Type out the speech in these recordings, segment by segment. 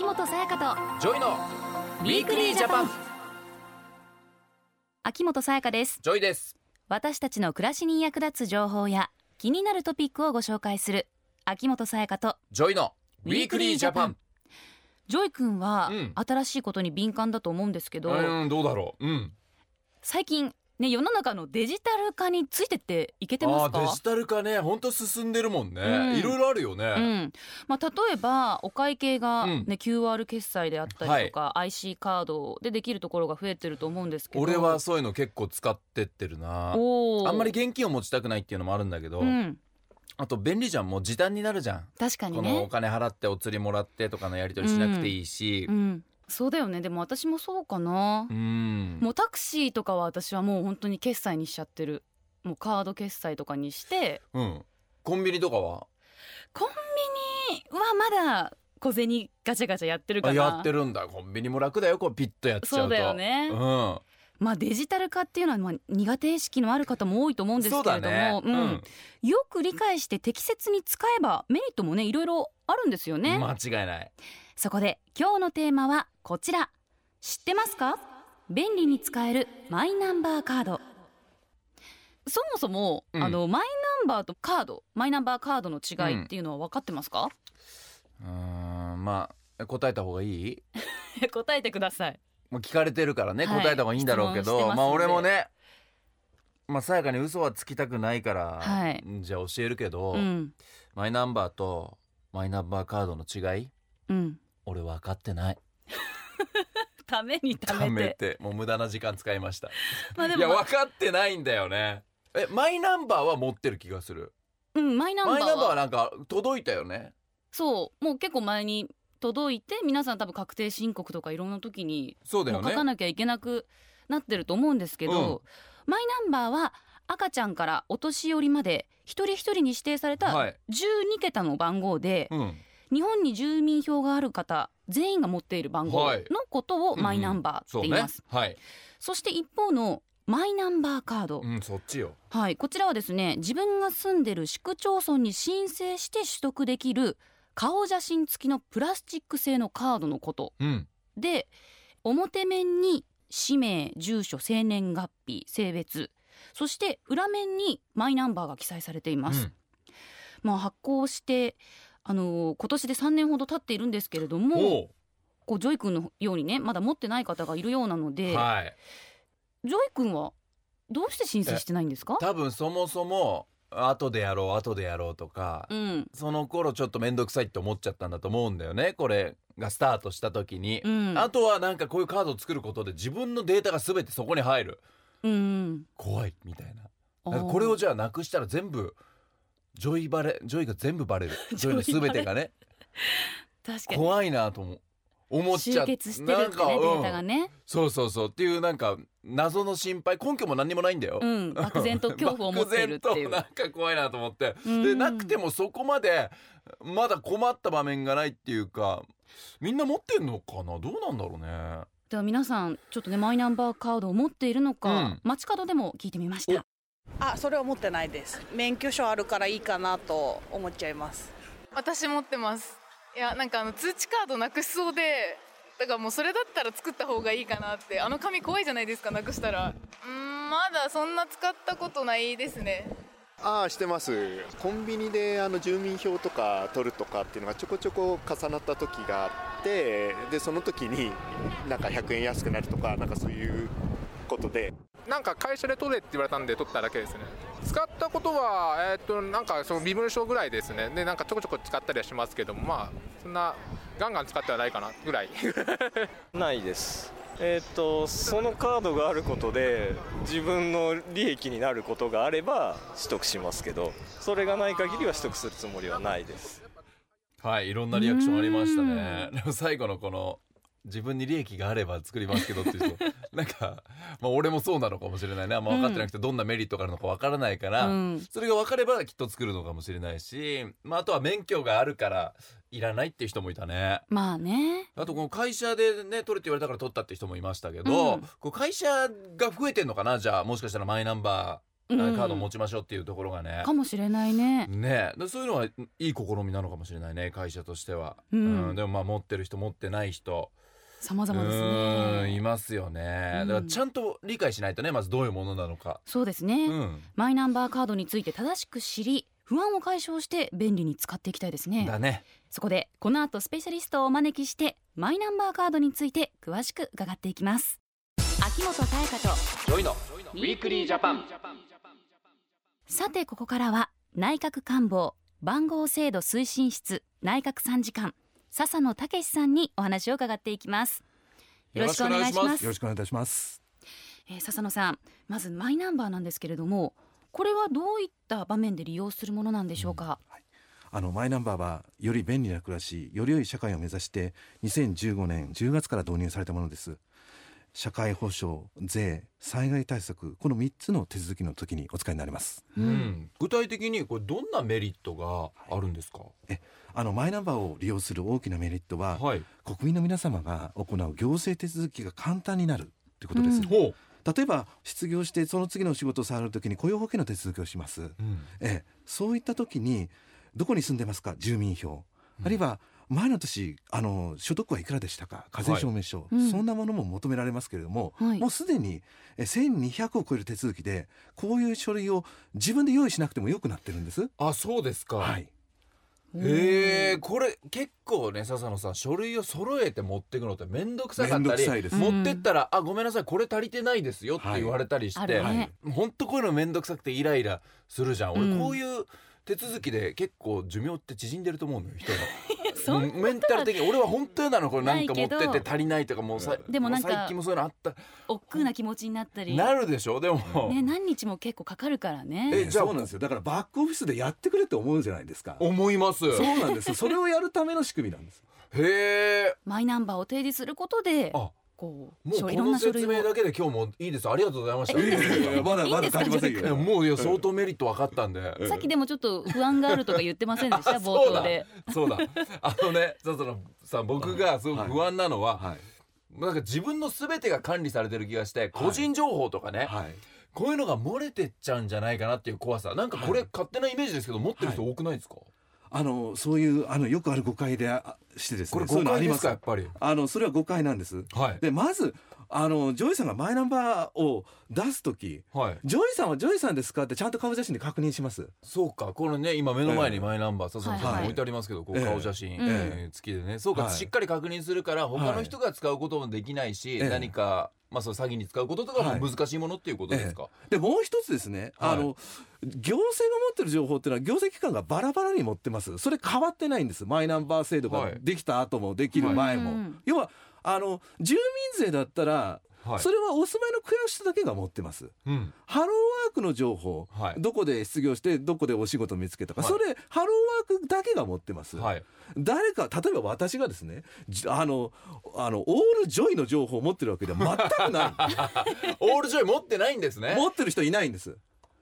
秋元さやかとジョイのウィークリージャパン。秋元さやかです。ジョイです。私たちの暮らしに役立つ情報や気になるトピックをご紹介する秋元さやかとジョイのウィークリージャパン。ジョイ君はうん。新しいことに敏感だと思うんですけど、うんどうだろう。うん。最近ね世の中のデジタル化についてっていけてますか？デジタル化ね本当進んでるもんね、うん。いろいろあるようね、ん。まあ、例えばお会計が、ねうん。QR 決済であったりとか、IC カードでできるところが増えてると思うんですけど。俺はそういうの結構使ってってるな。あんまり現金を持ちたくないっていうのもあるんだけど、うん、あと便利じゃんもう時短になるじゃん、確かにこのおね、金払ってお釣りもらってとかのやり取りしなくていいしうん、そうだよね。でも私もそうかな。う、ん。もうタクシーとかは私はもう本当に決済にしちゃってる。もうカード決済とかにして。うん。コンビニとかは？コンビニはまだ小銭ガチャガチャやってるかあなやってるんだ。コンビニも楽だよ。こうピッとやっちゃうと。そうだよね。うん。まあデジタル化っていうのはまあ苦手意識のある方も多いと思うんですけれども。そうだね。うん。よく理解して適切に使えばメリットもねいろいろあるんですよね、間違いない。そこで今日のテーマはこちら。知ってますか？便利に使えるマイナンバーカード。そもそも、うん。あのマイナンバーとカードマイナンバーカードの違いっていうのは分かってますか、うーんまあ答えた方がいい？答えてください。もう聞かれてるからね、はい。答えた方がいいんだろうけどまあ俺もねまあさやかに嘘はつきたくないから、はい。じゃあ教えるけど、うん。マイナンバーとマイナンバーカードの違いうん。俺分かってない ためにためて。てもう無駄な時間使いました。まあでもいや分かってないんだよね。えマイナンバーは持ってる気がする。うん、マイナンバーは。マイナンバーはなんか届いたよね。そう。もう結構前に届いて皆さん多分確定申告とかいろんな時にそうだもう書かなきゃいけなくなってると思うんですけど、マイナンバーは赤ちゃんからお年寄りまで一人一人に指定されたはい。12桁の番号で、うん。日本に住民票がある方全員が持っている番号はい。のことをマイナンバーって言います、はい。そして一方のマイナンバーカード、うんそっちよ。はい、こちらはですね自分が住んでる市区町村に申請して取得できる顔写真付きのプラスチック製のカードのこと。うん。で表面に氏名住所生年月日性別。そして裏面にマイナンバーが記載されています、うん。まあ発行してあのー今年で3年ほど経っているんですけれどもおこうジョイ君のようにねまだ持ってない方がいるようなのうで、はい。ジョイ君はどうして申請してないんですか？多分そもそも後でやろう後でやろうとか、うん。その頃ちょっと面倒くさいって思っちゃったんだと思うんだよねこれがスタートした時に、うん。あとはなんかこういうカードを作ることで自分のデータが全てそこに入る。うん怖いみたいな。これをじゃあなくしたら全部ジョイバレジョイが全部バレる。ジョイの全てがね。確かに。怖いなと思思っちゃ集結してるってねなんかデータがうんね、そうそうそう。っていうなんか謎の心配。根拠も何にもないんだよ、うん、漠然と恐怖を持っているってい 漠然うとなんか怖いなと思って。うん。でなくてもそこまでまだ困った場面がないっていうかみんな持ってんのかな？どうなんだろうね。では皆さんちょっとねマイナンバーカードを持っているのか、うん。街角でも聞いてみましたあそれは持ってないです。免許証あるからいいかなと思っちゃいます。私持ってます。いやなんかあの通知カードなくしそうでだからもうそれだったら作った方がいいかなって。あの紙怖いじゃないですかなくしたら。うーんまだそんな使ったことないですね。ああしてます。コンビニであの住民票とか取るとかっていうのがちょこちょこ重なった時があってでその時になんか100円安くなるとかなんかそういうことでなんか会社で取れって言われたんで取っただけですね。使ったことはえーっとなんかその身分証ぐらいですね。でなんかちょこちょこ使ったりはしますけどもまあそんなガンガン使ってはないかなぐらい。ないです。えーっとそのカードがあることで自分の利益になることがあれば取得しますけどそれがない限りは取得するつもりはないです。はいいろんなリアクションありましたね。最後のこの自分に利益があれば作りますけどっていう人。なんか、まあ、俺もそうなのかもしれないね。あんま分かってなくてどんなメリットがあるのか分からないから、うん。それが分かればきっと作るのかもしれないし、まあ、あとは免許があるからいらないっていう人もいたね。まあね。あとこの会社でね取れって言われたから取ったって人もいましたけど、うん。こう会社が増えてんのかなじゃあもしかしたらマイナンバうんあカード持ちましょうっていうところがね。かもしれないね。ね。でそういうのはいい試みなのかもしれないね会社としては、うん。でもまあ持ってる人持ってない人様々ですうんいねますよね、うん。だからちゃんと理解しないとねまずどういうものなのか、そうですね、うん、マイナンバーカードについて正しく知り不安を解消して便利に使っていきたいですね。だね。そこでこの後スペシャリストをお招きしてマイナンバーカードについて詳しく伺っていきます。秋元彩香とジョイのウィークリージャパン。さてここからは内閣官房番号制度推進室内閣参事官笹野武さんにお話を伺っていきますよろしくお願いしますよろしくお願いいたします。えー笹野さんまずマイナンバーなんですけれどもこれはどういった場面で利用するものなんでしょうか、あのマイナンバーはより便利な暮らし、より良い社会を目指して2015年10月から導入されたものです。社会保障、税、災害対策この3つの手続きの時にお使いになります。うん、具体的にこれどんなメリットがあるんですか？あのマイナンバーを利用する大きなメリットは、はい。国民の皆様が行う行政手続きが簡単になるということです。うん。ほ例えば失業してその次の仕事をされるときに雇用保険の手続きをします。う、うん。ええ、そういった時にどこに住んでますか？住民票、あるいは前の年あの所得はいくらでしたか？課税証明書、うん。そんなものも求められますけれども、はい。もうすでにえ1200を超える手続きでこういう書類を自分で用意しなくてもよくなってるんです。あそうですか、はい、へえこれ結構ね笹野さん書類を揃えて持ってくのって面倒くさかったり持ってったら「あごめんなさいこれ足りてないですよ」って言われたりして、あるね、ほんとこういうの面倒くさくてイライラするじゃん、うん。俺こういう手続きで結構寿命って縮んでると思うのよ人のメンタル的に俺は本当なのこれなんか持ってて足りないとかもうさでもなんかう最近もそういうのあった。億劫な気持ちになったり。なるでしょ？でも、ね何日も結構かかるからね。えじゃそうなんですよ。だからバックオフィスでやってくれって思うじゃないですか。思います。そうなんですそれをやるための仕組みなんです。へえ。マイナンバーを提示することであこうもうこ書いろんの説明だけで今日もいいです。ありがとうございました。まだまだいいんですか帰りませんよ。もういや相当メリット分かったんで。さっきでもちょっと不安があるとか言ってませんでした？冒頭で。そうだ。あのね笹野さん僕がすごく不安なのは、はい。なんか自分の全てが管理されてる気がして個人情報とかね、はい。こういうのが漏れてっちゃうんじゃないかなっていう怖さ。なんかこれはい。勝手なイメージですけど持ってる人多くないですか、あのそういうあのよくある誤解であしてですね。これ誤解ですかやっぱりあのそれは誤解なんです。はいでまずあのジョイさんがマイナンバーを出す時はい。ジョイさんはジョイさんですかってちゃんと顔写真で確認します？そうか。このね今目の前にマイナンバーさんはいに置いてありますけどこうええ顔写真、ええ。ー付きでね。そうか、はい。しっかり確認するから他の人が使うこともできないし、ええ。何か、まあ、そう詐欺に使うこととかも難しいものっていうことですか、でもう一つですね、はい。あの行政が持ってる情報っていうのは行政機関がバラバラに持ってます。それ変わってないんです。マイナンバー制度がはい。できた後もできる前も。うん。要はあの住民税だったら、はい。それはお住まいの区役所だけが持ってます。うん。ハローワークの情報、はい。どこで失業してどこでお仕事見つけたか、はい。それハローワークだけが持ってます。はい。誰か例えば私がですねじあのあの all ジョイの情報を持ってるわけでは全くない。all ジョイ持ってないんですね。持ってる人いないんです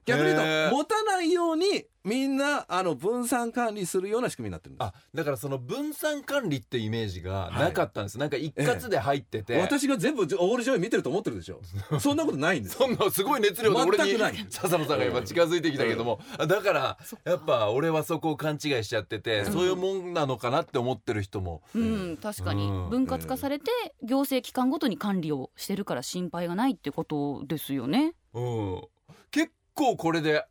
逆に言うと、へー。持たないようにみんなあの分散管理するような仕組みになってるんです。あだからその分散管理ってイメージがなかったんです、なんか一括で入ってて、私が全部オールジョイ見てると思ってるでしょ。そんなことないんです。そんなすごい熱量で俺に全くない笹野さんが今近づいてきたけども、あだからやっぱ俺はそこを勘違いしちゃってて、そういうもんなのかなって思ってる人も、うん、確かに。うん。分割化されて行政機関ごとに管理をしてるから心配がないってことですよね。うん、結構これで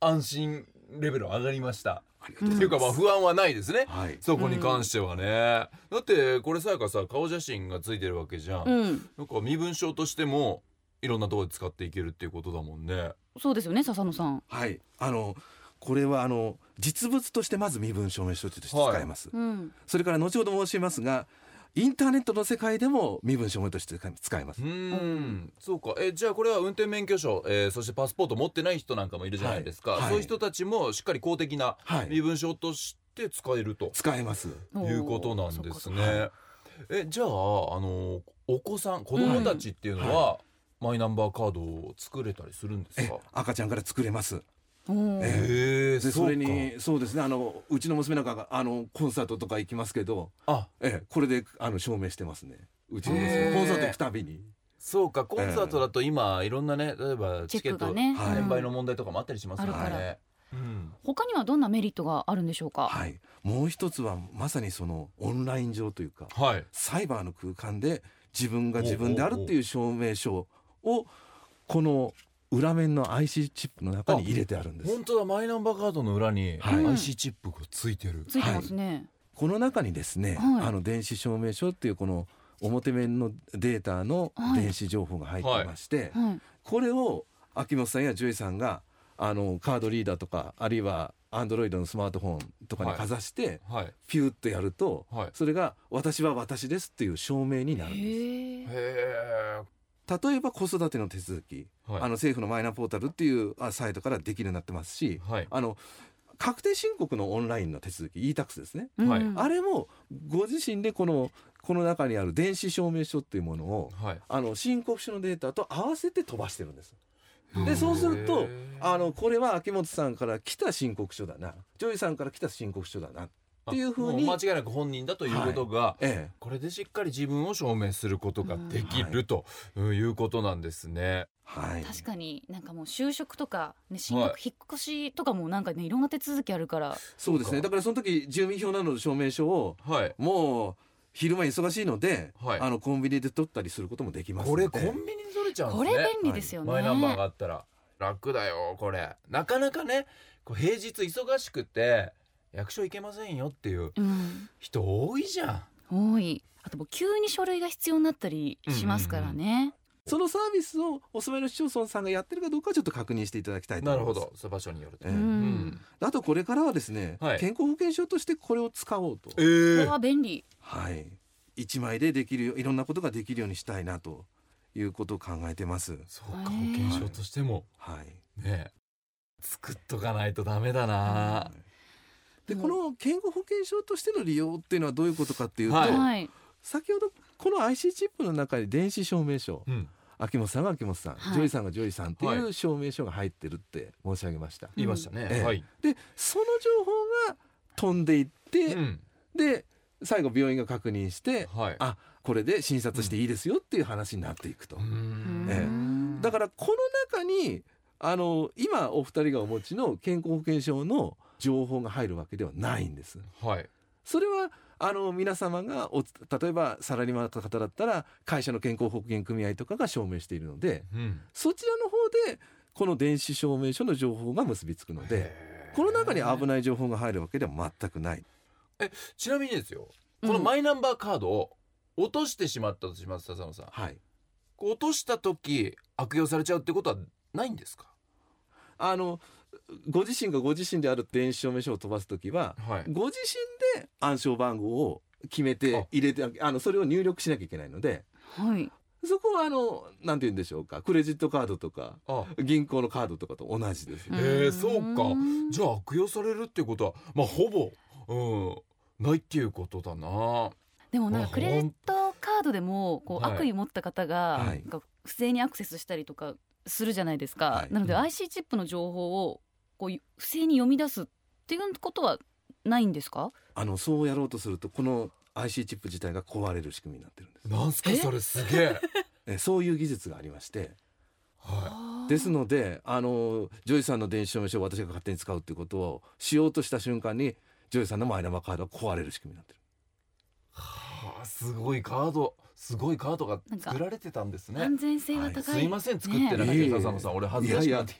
安心レベル上がりました。っていうかまあ不安はないですね。はい。そこに関してはね、だってこれさやかさ顔写真がついてるわけじゃん、うん、なんか身分証としてもいろんなところで使っていけるっていうことだもんね。そうですよね笹野さん。はい。あのこれはあの実物としてまず身分証明書として使えます、うん、それから後ほど申しますがインターネットの世界でも身分証明として使えます。うーん。そうか。えじゃあこれは運転免許証、えーそしてパスポート持ってない人なんかもいるじゃないですか、はい。はいそういう人たちもしっかり公的なはい。身分証として使えると。使えます。いうことなんですね。えじゃああのお子さん子供たちっていうのは、マイナンバーカードを作れたりするんですえか赤ちゃんから作れますえへえでそれにそうですねあのうちの娘なんかがあのコンサートとか行きますけど、あ。ええ、これであの証明してますね。うちの娘。コンサート行くたびに。そうかコンサートだと今いろんなね例えばチケットね。はい。転売の問題とかもあったりしますから。ね。うん。他にはどんなメリットがあるんでしょうか、はい、もう一つはまさにそのオンライン上というかはい。サイバーの空間で自分が自分であるっていう証明書をこの裏面の IC チップの中に入れてあるんです。本当だ。マイナンバーカードの裏にはい。IC チップがついてる。ついてますね、この中にですね、はい。あの電子証明書っていうこの表面のデータのはい電子情報が入ってまして、はい。これを秋元さんやジョイさんがあのカードリーダーとかあるいはアンドロイドのスマートフォンとかにかざして、はい。ピューッとやると、はい。それが私は私ですっていう証明になるんです。へえへ例えば子育ての手続き、はいあの政府のマイナポータルっていうあサイトからできるようになってますし、え。はい。あの確定申告のオンラインの手続き e-tax ですね、うんはいあれもご自身でこのこの中にある電子証明書っていうものをはい。あの申告書のデータと合わせて飛ばしてるんです。でそうするとあのこれは秋元さんから来た申告書だなジョイさんから来た申告書だなっていうふうに間違いなく本人だということが、ええ。これでしっかり自分を証明することができるということなんですね。はい、確かになんかもう就職とか、ね、進はい。学引っ越しとかもなんかねいろんな手続きあるから。そうですね。だからその時住民票などの証明書をはい。もう昼間忙しいので、はい。あのコンビニで取ったりすることもできますので。これコンビニで取れちゃうんですね。これ便利ですよね、マイナンバーがあったら。楽だよこれ。なかなかね、こう平日忙しくて役所行けませんよっていううん、人多いじゃん。多い。あともう急に書類が必要になったりしますからね、そのサービスをお住まいの市町村さんがやってるかどうかはちょっと確認していただきたいとな思います。るほど、その場所によると。ええ。うん。うんあとこれからはですね、はい。健康保険証としてこれを使おうと、えこれえは便利。はい、一枚でできるよいろんなことができるようにしたいなということを考えてます。そうか保険証としても。はい、ね作っとかないとダメだな。でこの健康保険証としての利用っていうのはどういうことかっていうと、はいはい先ほどこの IC チップの中に電子証明書うん。秋元さんが秋元さん、はいジョイさんがジョイさんっていう証明書が入ってるって申し上げました。言いましたね。ええはい。でその情報が飛んでいって、うん。で最後病院が確認して、はい。あこれで診察していいですよっていう話になっていくと。うーんえだからこの中にあの今お二人がお持ちの健康保険証の情報が入るわけではないんです。はい。それはあの皆様がお例えばサラリーマンの方だったら会社の健康保険組合とかが証明しているのでうん。そちらの方でこの電子証明書の情報が結びつくのでこの中に危ない情報が入るわけでは全くない。ちなみにですよ。うんこのマイナンバーカードを落としてしまったとします笹野さん。はい落とした時悪用されちゃうってことはないんですか？あのご自身がご自身である電子証明書を飛ばすときははい。ご自身で暗証番号を決めて入れてあのそれを入力しなきゃいけないのではいそこはあのなんて言うんでしょうかクレジットカードとかあ。銀行のカードとかと同じですね。へえそうかんじゃあ悪用されるってことはまあほぼうんないっていうことだな。でもなんあかクレジットカードでもこうはい悪意持った方がはいなんか不正にアクセスしたりとかするじゃないですか、はい。なのでうん。IC チップの情報をこう不正に読み出すっていうことはないんですか？あのそうやろうとするとこの IC チップ自体が壊れる仕組みになってるんです。なんすかえそれすげえ。えそういう技術がありまして。はですのであのジョイさんの電子証明書を私が勝手に使うっていうことをしようとした瞬間にジョイさんのマイナンバーカードが壊れる仕組みになってる。はあすごいカードすごいカードが作られてたんですね。安全性は高い、すいません作ってなくて笹野さん俺恥ずかしくなって。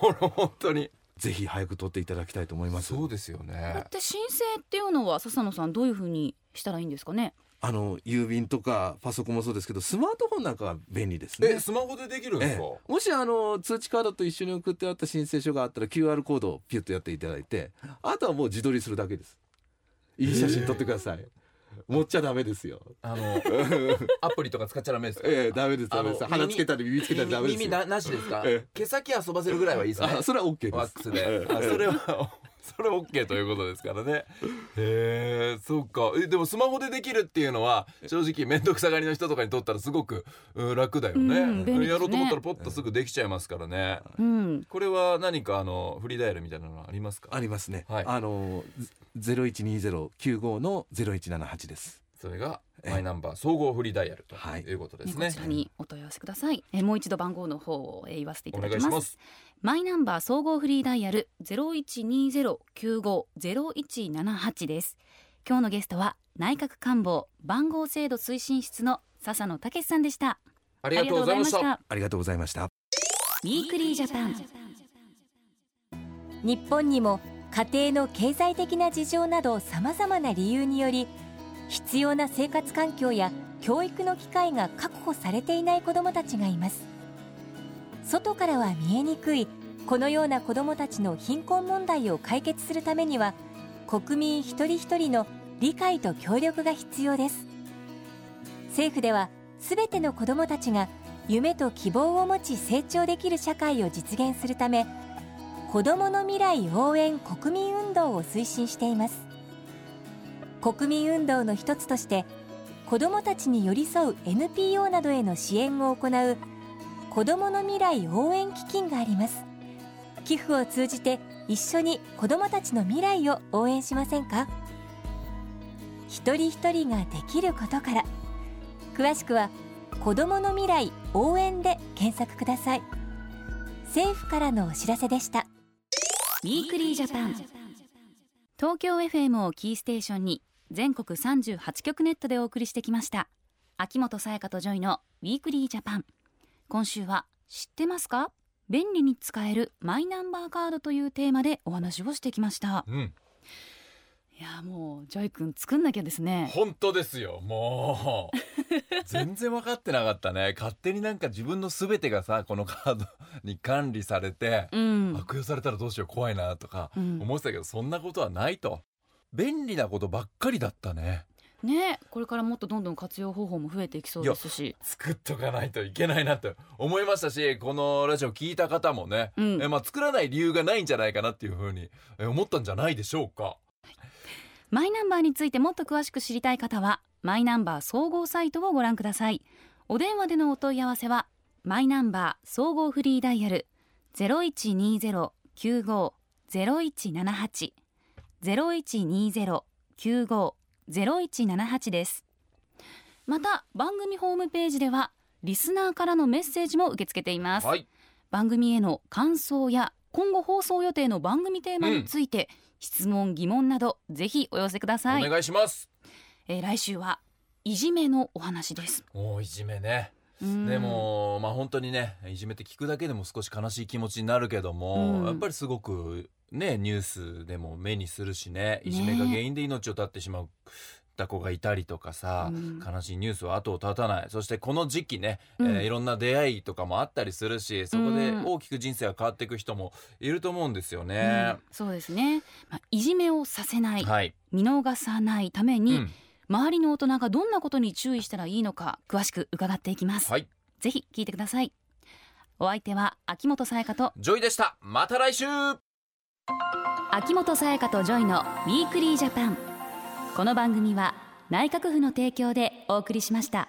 俺本当に。ぜひ早く取っていただきたいと思いますそうですよねっ。て申請っていうのは笹野さんどういうふうにしたらいいんですかね？あの郵便とかパソコンもそうですけどスマートフォンなんかは便利ですねえスマホでできるんですか？ええもしあの通知カードと一緒に送ってあった申請書があったら QR コードをピュッとやっていただいてあとはもう自撮りするだけですいい写真撮ってください、持っちゃダメですよ。あの アプリとか使っちゃダメですか？ええダメですダメです。鼻つけたり耳つけたりダメですよ。耳ななしですか？ええ。毛先遊ばせるぐらいはいいですね。あそれは OK です。ワックスで、ええ。あそれはそれ OK ということですからね。へえそうか。えでもスマホでできるっていうのは正直面倒くさがりの人とかにとったらすごくうん楽だよね,、うん便利ですね。やろうと思ったらポッとすぐできちゃいますからね。うん。これは何かあのフリーダイヤルみたいなのはありますか？ありますね、はい。あのゼ012095の0178です。それがマイナンバー総合フリーダイヤルとはいいうことでね。すねこちらにお問い合わせください。えもう一度番号の方をえー言わせていたおだきます。マイナンバー総合フリーダイヤルゼロ一二ゼロ九五ゼロ一七八です。今日のゲストは内閣官房番号制度推進室の笹野武さんでした。あありがとうございましたありがとうございましたウィークリージャパン。日本にも家庭の経済的な事情などさまざまな理由により必要な生活環境や教育の機会が確保されていない子どもたちがいます外からは見えにくいこのような子どもたちの貧困問題を解決するためには国民一人一人の理解と協力が必要です。政府ではすべての子どもたちが夢と希望を持ち成長できる社会を実現するため子どもの未来応援国民運動を推進しています。国民運動の一つとして子どもたちに寄り添う NPO などへの支援を行う子どもの未来応援基金があります。寄付を通じて一緒に子どもたちの未来を応援しませんか？一人一人ができることから。詳しくは子どもの未来応援で検索ください。政府からのお知らせでした。ウィークリージャパン。東京 FM をキーステーションに全国38局ネットでお送りしてきました。秋元才加とジョイのウィークリージャパン。今週は知ってますか？便利に使えるマイナンバーカードというテーマでお話をしてきました。うん。いやもうジョイ君作んなきゃですね。本当ですよ。もう。全然分かってなかったね。勝手になんか自分の全てがさこのカードに管理されて、うん。悪用されたらどうしよう怖いなとかうん。思ってたけど、そんなことはないと。便利なことばっかりだったねねこれからもっとどんどん活用方法も増えていきそうですし。作っとかないといけないなって思いましたしこのラジオ聞いた方もね、うん。えまあ、作らない理由がないんじゃないかなっていうふうにえ思ったんじゃないでしょうか。マイナンバーについてもっと詳しく知りたい方はマイナンバー総合サイトをご覧ください。お電話でのお問い合わせはマイナンバー総合フリーダイヤル0120-95-0178 0120-95-0178です。また番組ホームページではリスナーからのメッセージも受け付けています、はい。番組への感想や今後放送予定の番組テーマについて、質問疑問などぜひお寄せください、お願いします。えー来週はいじめのお話です。もういじめね。うんでもまあ本当にねいじめって聞くだけでも少し悲しい気持ちになるけども、うん。やっぱりすごくねニュースでも目にするしねいじめが原因で命を絶ってしまうた子がいたりとかさ、うん。悲しいニュースは後を絶たない。そしてこの時期ね、うん。えーいろんな出会いとかもあったりするしそこでうん。大きく人生が変わっていく人もいると思うんですようねん。そうですね、まあ、いじめをさせない、はい、見逃さないために、うん周りの大人がどんなことに注意したらいいのか詳しく伺っていきます、はい、ぜひ聞いてください。お相手は秋元才加とジョイでした。また来週。秋元才加とジョイのウィークリージャパンこの番組は内閣府の提供でお送りしました